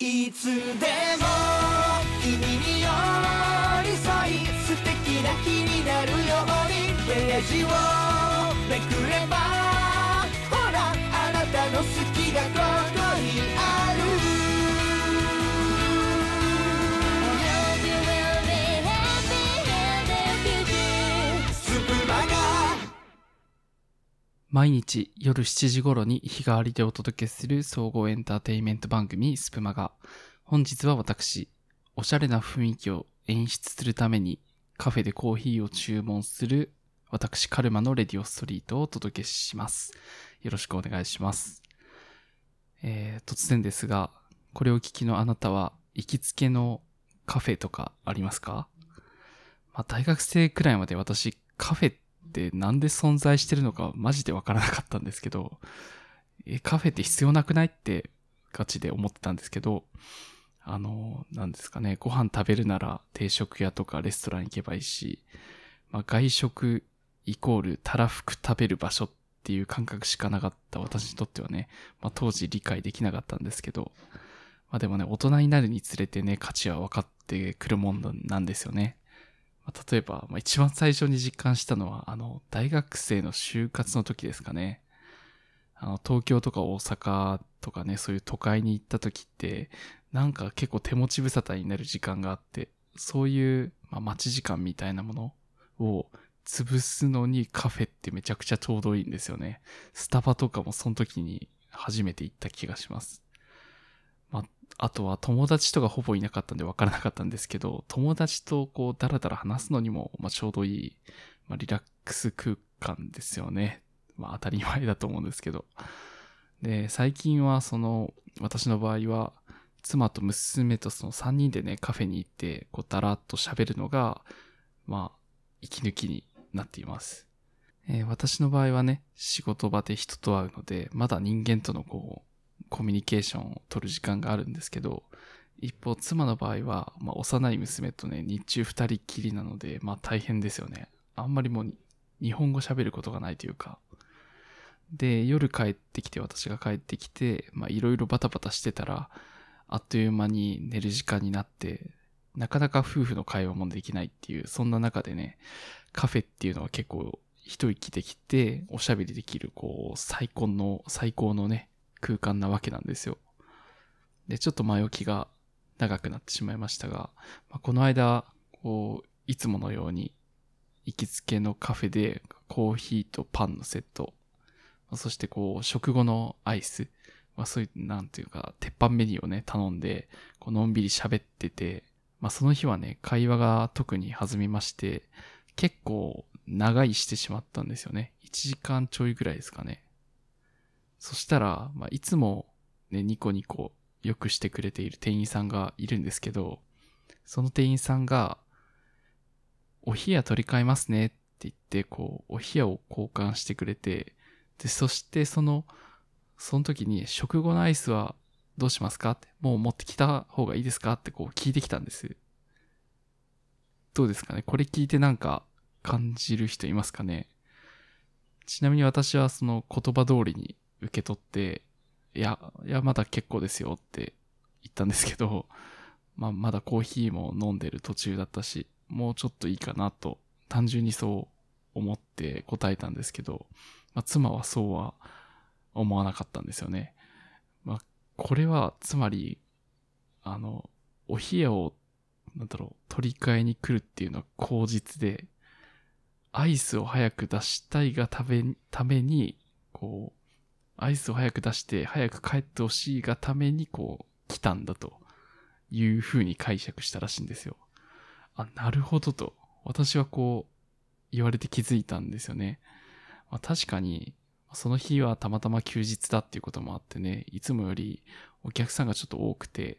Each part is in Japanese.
いつでも君に寄り添い素敵な日になるように。ページをめくればほらあなたの好きがここ。毎日夜7時頃に日替わりでお届けする総合エンターテインメント番組スプマガ。本日は私、おしゃれな雰囲気を演出するためにカフェでコーヒーを注文する私カルマのレディオストリートをお届けします。よろしくお願いします。えー、突然ですが、これを聞きのあなたは行きつけのカフェとかありますか？まあ、大学生くらいまで私カフェってなんで存在してるのかマジでわからなかったんですけど、え、カフェって必要なくないってガチで思ってたんですけど、あの、なんですかね、ご飯食べるなら定食屋とかレストラン行けばいいし、まあ、外食イコールたらふく食べる場所っていう感覚しかなかった私にとってはね、まあ、当時理解できなかったんですけど、まあでもね、大人になるにつれてね、価値は分かってくるもんなんですよね。まあ例えば、まあ、一番最初に実感したのは、あの、大学生の就活の時ですかね。あの、東京とか大阪とかね、そういう都会に行った時って、なんか結構手持ち無沙汰になる時間があって、そういう、まあ、待ち時間みたいなものを潰すのにカフェってめちゃくちゃちょうどいいんですよね。スタバとかもその時に初めて行った気がします。あ、とは友達とかほぼいなかったんで分からなかったんですけど、友達とこうダラダラ話すのにも、まあ、ちょうどいい、まあ、リラックス空間ですよね。まあ当たり前だと思うんですけど。で、最近はその、私の場合は、妻と娘とその3人でね、カフェに行って、こうダラッと喋るのが、まあ、息抜きになっています。えー私の場合はね、仕事場で人と会うので、まだ人間とのこう、コミュニケーションを取る時間があるんですけど、一方、妻の場合は、まあ、幼い娘とね、日中二人っきりなので、まあ、大変ですよね。あんまりもう、日本語喋ることがないというか。で、夜帰ってきて、私が帰ってきて、まあ、いろいろバタバタしてたら、あっという間に寝る時間になって、なかなか夫婦の会話もできないっていう、そんな中でね、カフェっていうのは結構一息できて、おしゃべりできる、こう、最高の、最高のね、空間なわけなんですよ。で、ちょっと前置きが長くなってしまいましたが、まあ、この間、こう、いつものように、行きつけのカフェでコーヒーとパンのセット、そしてこう、食後のアイス、まあそういう、なんていうか、鉄板メニューをね、頼んで、こう、のんびり喋ってて、まあその日はね、会話が特に弾みまして、結構長いしてしまったんですよね。1時間ちょいぐらいですかね。そしたら、まあ、いつもね、ニコニコよくしてくれている店員さんがいるんですけど、その店員さんが、お冷や取り替えますねって言って、こう、お冷やを交換してくれて、で、そしてその、その時に、食後のアイスはどうしますか？って、もう持ってきた方がいいですか？ってこう聞いてきたんです。どうですかね？これ聞いてなんか感じる人いますかね？ちなみに私はその言葉通りに受け取って、いや、いや、まだ結構ですよって言ったんですけど、まあ、まだコーヒーも飲んでる途中だったし、もうちょっといいかなと、単純にそう思って答えたんですけど、まあ、妻はそうは思わなかったんですよね。まあ、これは、つまり、あの、お冷やを、なんだろう、取り替えに来るっていうのは口実で、アイスを早く出したいがためために、こう、アイスを早く出して早く帰ってほしいがために、こう、来たんだという風に解釈したらしいんですよ。あ、なるほどと。私はこう、言われて気づいたんですよね。まあ、確かに、その日はたまたま休日だっていうこともあってね、いつもよりお客さんがちょっと多くて、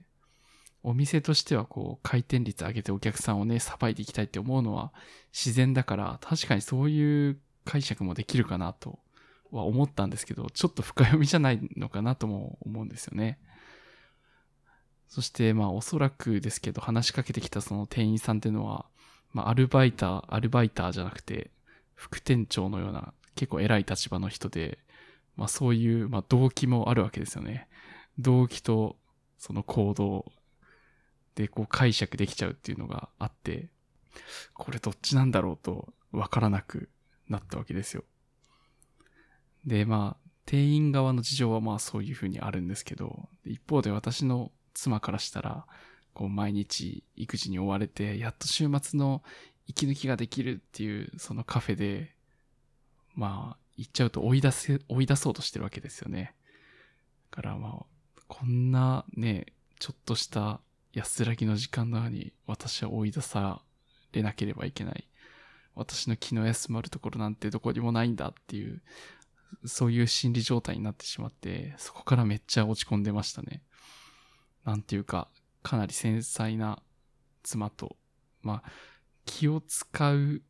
お店としてはこう回転率上げてお客さんをね、さばいていきたいって思うのは自然だから、確かにそういう解釈もできるかなとは思ったんですけど、ちょっと深読みじゃないのかなとも思うんですよね。そしてまあおそらくですけど話しかけてきたその店員さんっていうのは、まあアルバイター、アルバイターじゃなくて副店長のような結構偉い立場の人で、まあそういう、まあ動機もあるわけですよね。動機とその行動でこう解釈できちゃうっていうのがあって、これどっちなんだろうとわからなくなったわけですよ。で、まあ、店員側の事情はまあそういうふうにあるんですけど、一方で私の妻からしたら、こう毎日育児に追われて、やっと週末の息抜きができるっていうそのカフェで、まあ、言っちゃうと追い出せ、追い出そうとしてるわけですよね。だからまあ、こんなね、ちょっとした安らぎの時間なのに私は追い出されなければいけない。私の気の休まるところなんてどこにもないんだっていう、そういう心理状態になってしまって、そこからめっちゃ落ち込んでましたね。なんていうか、かなり繊細な妻と、まあ、気を使う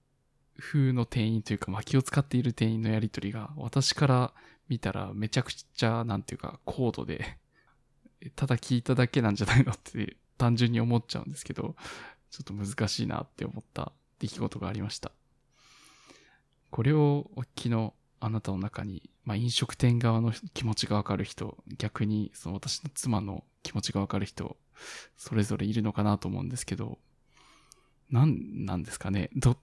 風の店員というか、まあ、気を使っている店員のやりとりが、私から見たらめちゃくちゃ、なんていうか、高度で、ただ聞いただけなんじゃないのって単純に思っちゃうんですけど、ちょっと難しいなって思った出来事がありました。これをお聞きのあなたの中に、まあ、飲食店側の気持ちがわかる人、逆にその私の妻の気持ちがわかる人、それぞれいるのかなと思うんですけど、ななんですかね？ど、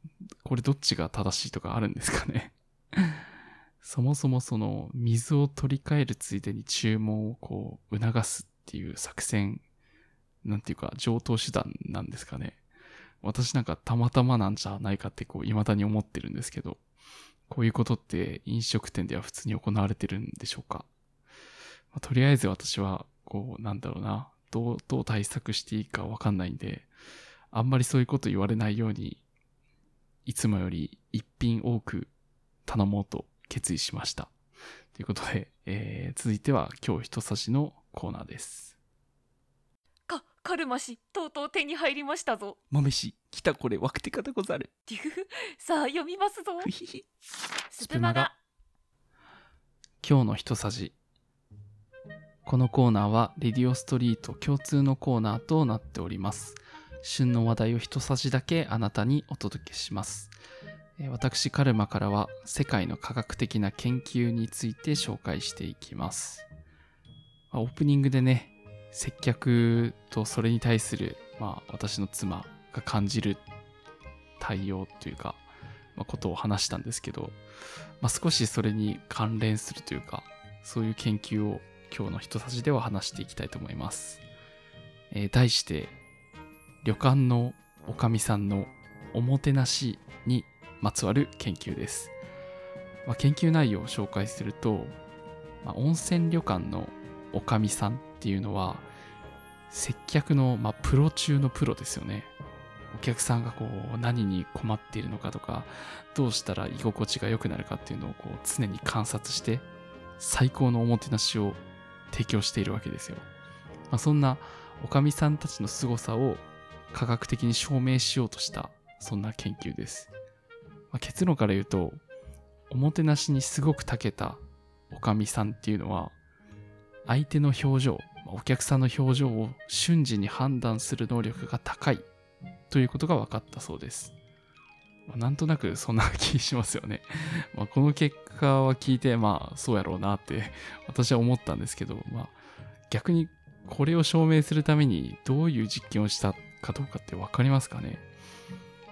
これどっちが正しいとかあるんですかね？そもそもその水を取り替えるついでに注文をこう促すっていう作戦、なんていうか上等手段なんですかね？私なんかたまたまなんじゃないかってこう未だに思ってるんですけど、こういうことって飲食店では普通に行われてるんでしょうか？まあとりあえず私はこうなんだろうな、どう、どう対策していいかわかんないんで、あんまりそういうこと言われないように、いつもより一品多く頼もうと決意しました。ということで、えー続いては今日一差しのコーナーです。かカルマ氏とうとう手に入りましたぞ豆氏、来たこれ、ワクテカでござる。さあ読みますぞ。スプマガ今日の一さじ。このコーナーは、レディオストリート共通のコーナーとなっております。旬の話題を一さじだけあなたにお届けします。えー私、カルマからは、世界の科学的な研究について紹介していきます。まあオープニングでね、接客とそれに対する、まあ、私の妻が感じる対応というか、まあ、ことを話したんですけど、まあ、少しそれに関連するというか、そういう研究を今日の一さじでは話していきたいと思います。えー題して、旅館のおかみさんのおもてなしにまつわる研究です。まあ、研究内容を紹介すると、まあ、温泉旅館のおかみさんっていうのは、接客の、まあ、プロ中のプロですよね。お客さんがこう何に困っているのかとか、どうしたら居心地が良くなるかっていうのをこう常に観察して最高のおもてなしを提供しているわけですよ。まあ、そんなおかみさんたちの凄さを科学的に証明しようとしたそんな研究です。まあ、結論から言うとおもてなしにすごく長けたおかみさんっていうのは相手の表情、お客さんの表情を瞬時に判断する能力が高いということが分かったそうです。まなんとなくそんな気しますよね。まあこの結果は聞いて、まあそうやろうなって私は思ったんですけど、まあ逆にこれを証明するためにどういう実験をしたかどうかって分かりますかね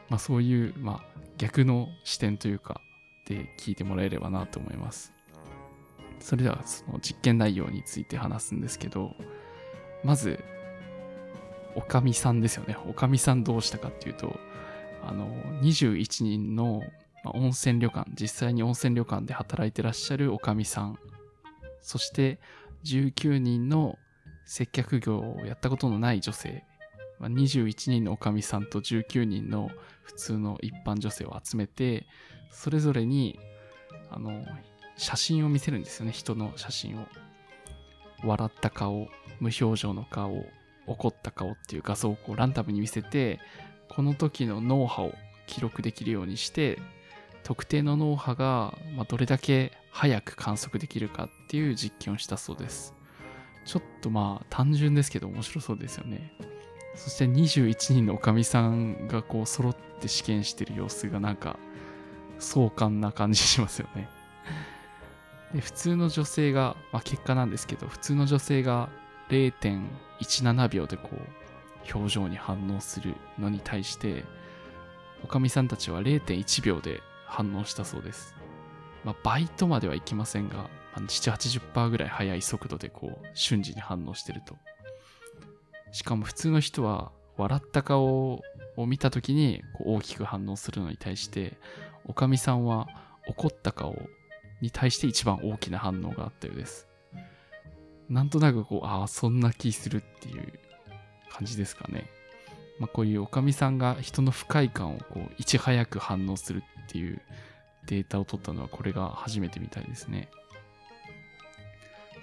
まあそういう、まあ逆の視点というかで聞いてもらえればなと思います。それではその実験内容について話すんですけど、まず、おかみさんですよね。おかみさんどうしたかっていうと、あの、21人の、ま温泉旅館、実際に温泉旅館で働いてらっしゃるおかみさん、そして19人の接客業をやったことのない女性、ま21人のおかみさんと19人の普通の一般女性を集めて、それぞれに、あの、写真を見せるんですよね、人の写真を。笑った顔、無表情の顔、怒った顔っていう画像をこうランダムに見せて、この時の脳波を記録できるようにして、特定の脳波が、どれだけ早く観測できるかっていう実験をしたそうです。ちょっとまあ単純ですけど面白そうですよね。そして21人のおかみさんがこう揃って試験してる様子がなんか壮観な感じしますよね。で普通の女性が、まあ、結果なんですけど普通の女性が0.17秒でこう表情に反応するのに対しておかみさんたちは0.1秒で反応したそうです、まあ、倍とまではいきませんが780%ぐらい速い速度でこう瞬時に反応してると。しかも普通の人は笑った顔を見た時にこう大きく反応するのに対しておかみさんは怒った顔に対して一番大きな反応があったようですなんとなくこうああそんな気するっていう感じですかねまあ、こういうおかみさんが人の不快感をこういち早く反応するっていうデータを取ったのはこれが初めてみたいですね。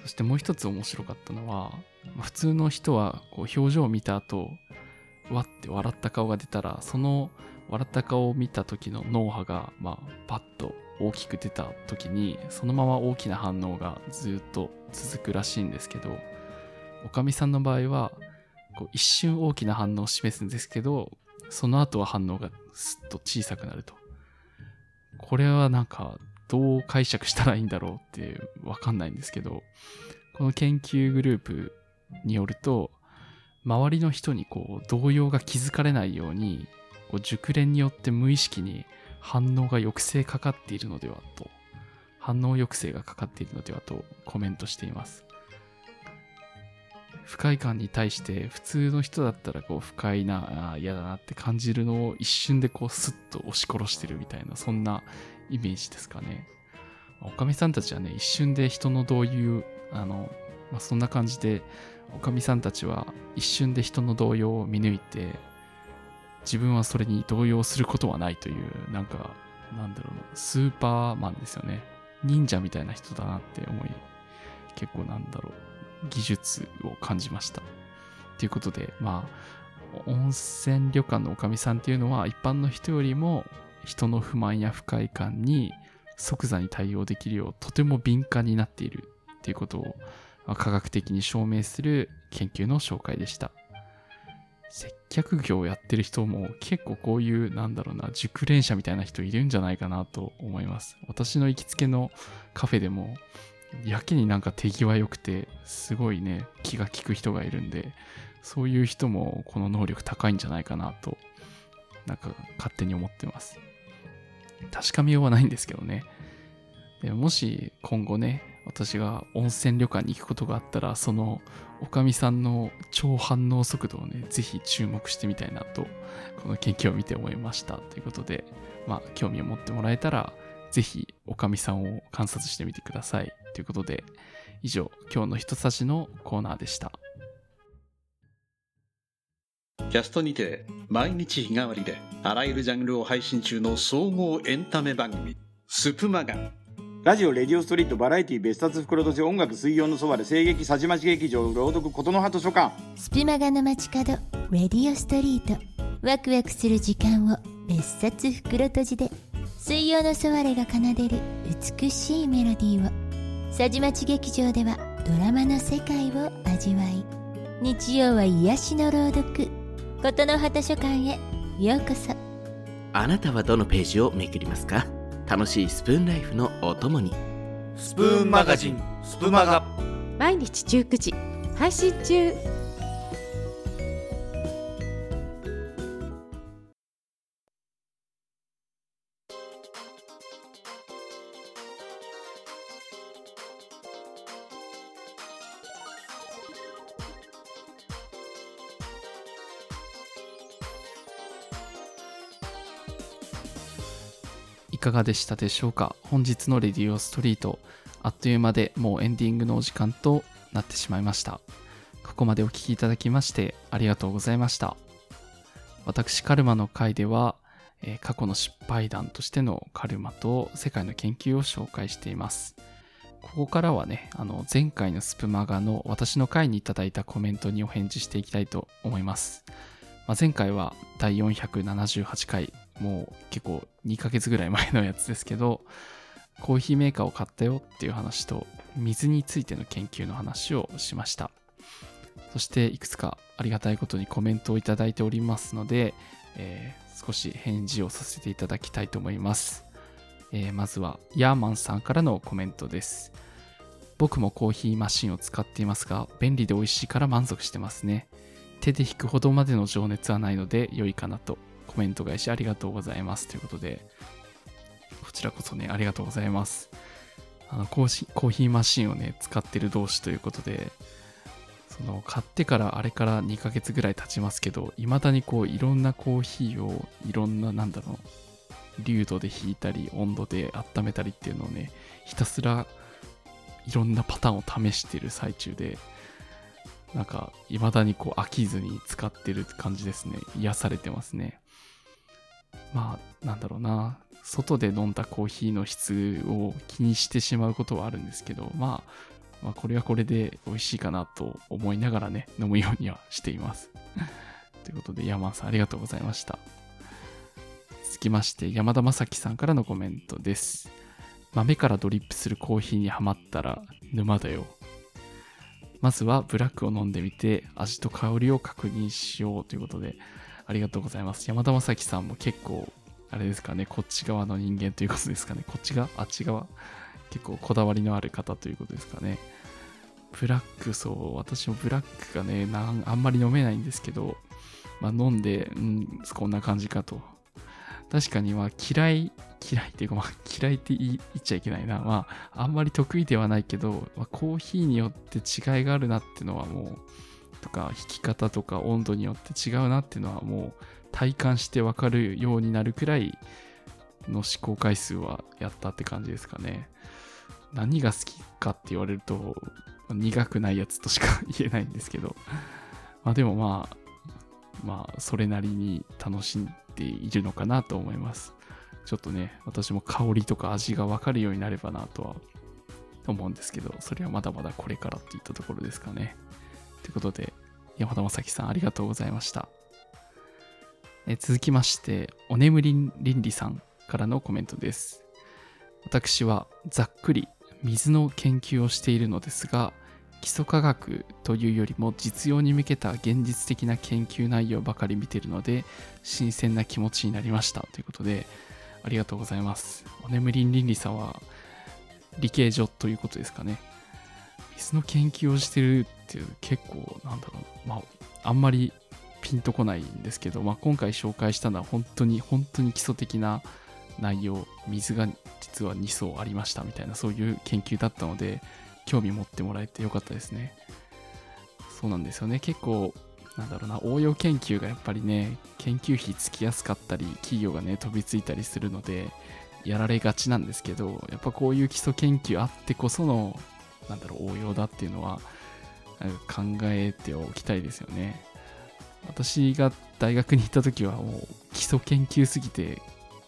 そしてもう一つ面白かったのは、普通の人はこう表情を見た後、わって笑った顔が出たら、その笑った顔を見た時の脳波が、まあ、パッと大きく出た時に、そのまま大きな反応がずっと続くらしいんですけど、おかみさんの場合は、こう一瞬大きな反応を示すんですけど、その後は反応がすっと小さくなると。これはなんか、どう解釈したらいいんだろうってわかんないんですけど、この研究グループによると、周りの人にこう動揺が気づかれないように、こう熟練によって無意識に反応が抑制かかっているのではと、反応抑制がかかっているのではとコメントしています。不快感に対して普通の人だったらこう不快な嫌だなって感じるのを一瞬でこうスッと押し殺してるみたいなそんなイメージですかねおかみさんたちはね一瞬で人の動揺あの、まあ、そんな感じでおかみさんたちは一瞬で人の動揺を見抜いて自分はそれに動揺することはないというなんかなんだろうスーパーマンですよね忍者みたいな人だなって思い結構なんだろう技術を感じました。ということで、まあ、温泉旅館のおかみさんっていうのは一般の人よりも人の不満や不快感に即座に対応できるようとても敏感になっているっていうことを科学的に証明する研究の紹介でした。接客業やってる人も結構こういうなんだろうな熟練者みたいな人いるんじゃないかなと思います。私の行きつけのカフェでもやけになんか手際良くて、すごいね、気が利く人がいるんで、そういう人もこの能力高いんじゃないかなと、なんか勝手に思ってます。確かめようはないんですけどね。でもし今後ね、私が温泉旅館に行くことがあったら、そのおかみさんの超反応速度をね、ぜひ注目してみたいなと、この研究を見て思いました。ということで、まあ、興味を持ってもらえたら、ぜひおかみさんを観察してみてください。ということで、以上、今日の人差しのコーナーでした。キャストにて毎日日替わりであらゆるジャンルを配信中の総合エンタメ番組スプマガンラジオ、レディオストリート、バラエティ、別冊袋とじ、音楽、水曜のそばで、声劇、さじまち劇場、朗読、琴の葉図書館。スプマガの街角レディオストリートワクワクする時間を別冊袋閉じで水曜のソワレが奏でる美しいメロディーを。さじまち劇場ではドラマの世界を味わい日曜は癒しの朗読琴の葉図書館へようこそ。あなたはどのページをめくりますか？楽しいスプーンライフのお供に。スプーンマガジンスプマガ。毎日19時配信中がでしたでしょうか？本日のレディオストリート、あっという間でもうエンディングのお時間となってしまいました。ここまでお聞きいただきましてありがとうございました。私、カルマの回では、えー過去の失敗談としてのカルマと世界の研究を紹介しています。ここからはね、あの前回のスプマガの私の回にいただいたコメントにお返事していきたいと思います。まあ、前回は第478回、もう結構2ヶ月ぐらい前のやつですけど、コーヒーメーカーを買ったよっていう話と、水についての研究の話をしました。そしていくつかありがたいことにコメントをいただいておりますので、えー少し返事をさせていただきたいと思います。えーまずは、ヤーマンさんからのコメントです。僕もコーヒーマシンを使っていますが、便利で美味しいから満足してますね。手で引くほどまでの情熱はないので良いかなと。コメント返しありがとうございます。ということで、こちらこそね、ありがとうございます。あのコーヒーコーヒーマシンをね、使ってる同士ということで、その買ってからあれから2ヶ月ぐらい経ちますけど、未だにこういろんなコーヒーをいろんな、なんだろう、流度で引いたり、温度で温めたりっていうのをね、ひたすらいろんなパターンを試してる最中で、なんか、未だにこう飽きずに使ってる感じですね。癒されてますね。まあ、なんだろうな。外で飲んだコーヒーの質を気にしてしまうことはあるんですけど、まあ、まあ、これはこれで美味しいかなと思いながらね、飲むようにはしています。ということで、ヤマンさんありがとうございました。続きまして、山田正樹さんからのコメントです。豆からドリップするコーヒーにはまったら沼だよ。まずはブラックを飲んでみて味と香りを確認しようということでありがとうございます。山田正樹さんも結構あれですかね、こっち側の人間ということですかね。こっち側？あっち側？結構こだわりのある方ということですかね。ブラック、そう、私もブラックがね、なんあんまり飲めないんですけど、まあ飲んで、うん、こんな感じかと。確かにまあ嫌い、嫌いっていうかまあ嫌いって言い言っちゃいけないな。まああんまり得意ではないけど、まあ、コーヒーによって違いがあるなっていうのはもう、とか引き方とか温度によって違うなっていうのはもう体感してわかるようになるくらいの試行回数はやったって感じですかね。何が好きかって言われると苦くないやつとしか言えないんですけど、まあでもまあ、まあそれなりに楽しんでいるのかなと思います。ちょっとね、私も香りとか味がわかるようになればなとは思うんですけど、それはまだまだこれからっていったところですかね。ということで、山田正樹さんありがとうございました。え続きまして、お眠りんりんりさんからのコメントです。私はざっくり水の研究をしているのですが、基礎科学というよりも実用に向けた現実的な研究内容ばかり見ているので、新鮮な気持ちになりました。ということで、ありがとうございます。お眠りんりんりさんは理系女ということですかね。水の研究をしてるっていう結構なんだろう、まあ、あんまりピンとこないんですけど、まあ、今回紹介したのは本当に本当に基礎的な内容水が実は2層ありましたみたいなそういう研究だったので興味持ってもらえてよかったですね。そうなんですよね。結構なんだろうな応用研究がやっぱりね研究費つきやすかったり企業がね飛びついたりするのでやられがちなんですけどやっぱこういう基礎研究あってこそのなんだろう応用だっていうのは考えておきたいですよね。私が大学に行った時はもう基礎研究すぎて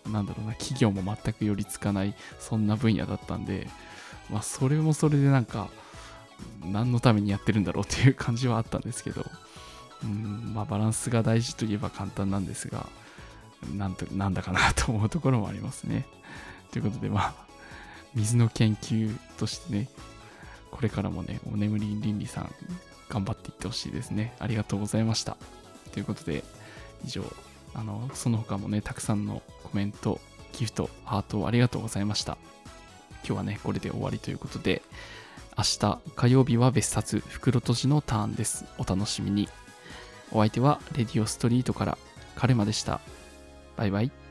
なんだろうな企業も全く寄りつかないそんな分野だったんでまあそれもそれでなんか何のためにやってるんだろうっていう感じはあったんですけどうんまあバランスが大事といえば簡単なんですがなんとなんだかなと思うところもありますね。ということでまあ水の研究としてねこれからもねお眠りりんりさん頑張っていってほしいですね。ありがとうございました。ということで以上あのその他もねたくさんのコメントギフトハートありがとうございました。今日はねこれで終わりということで明日火曜日は別冊袋とじのターンです。お楽しみに。お相手はレディオストリートからカルマでした。バイバイ。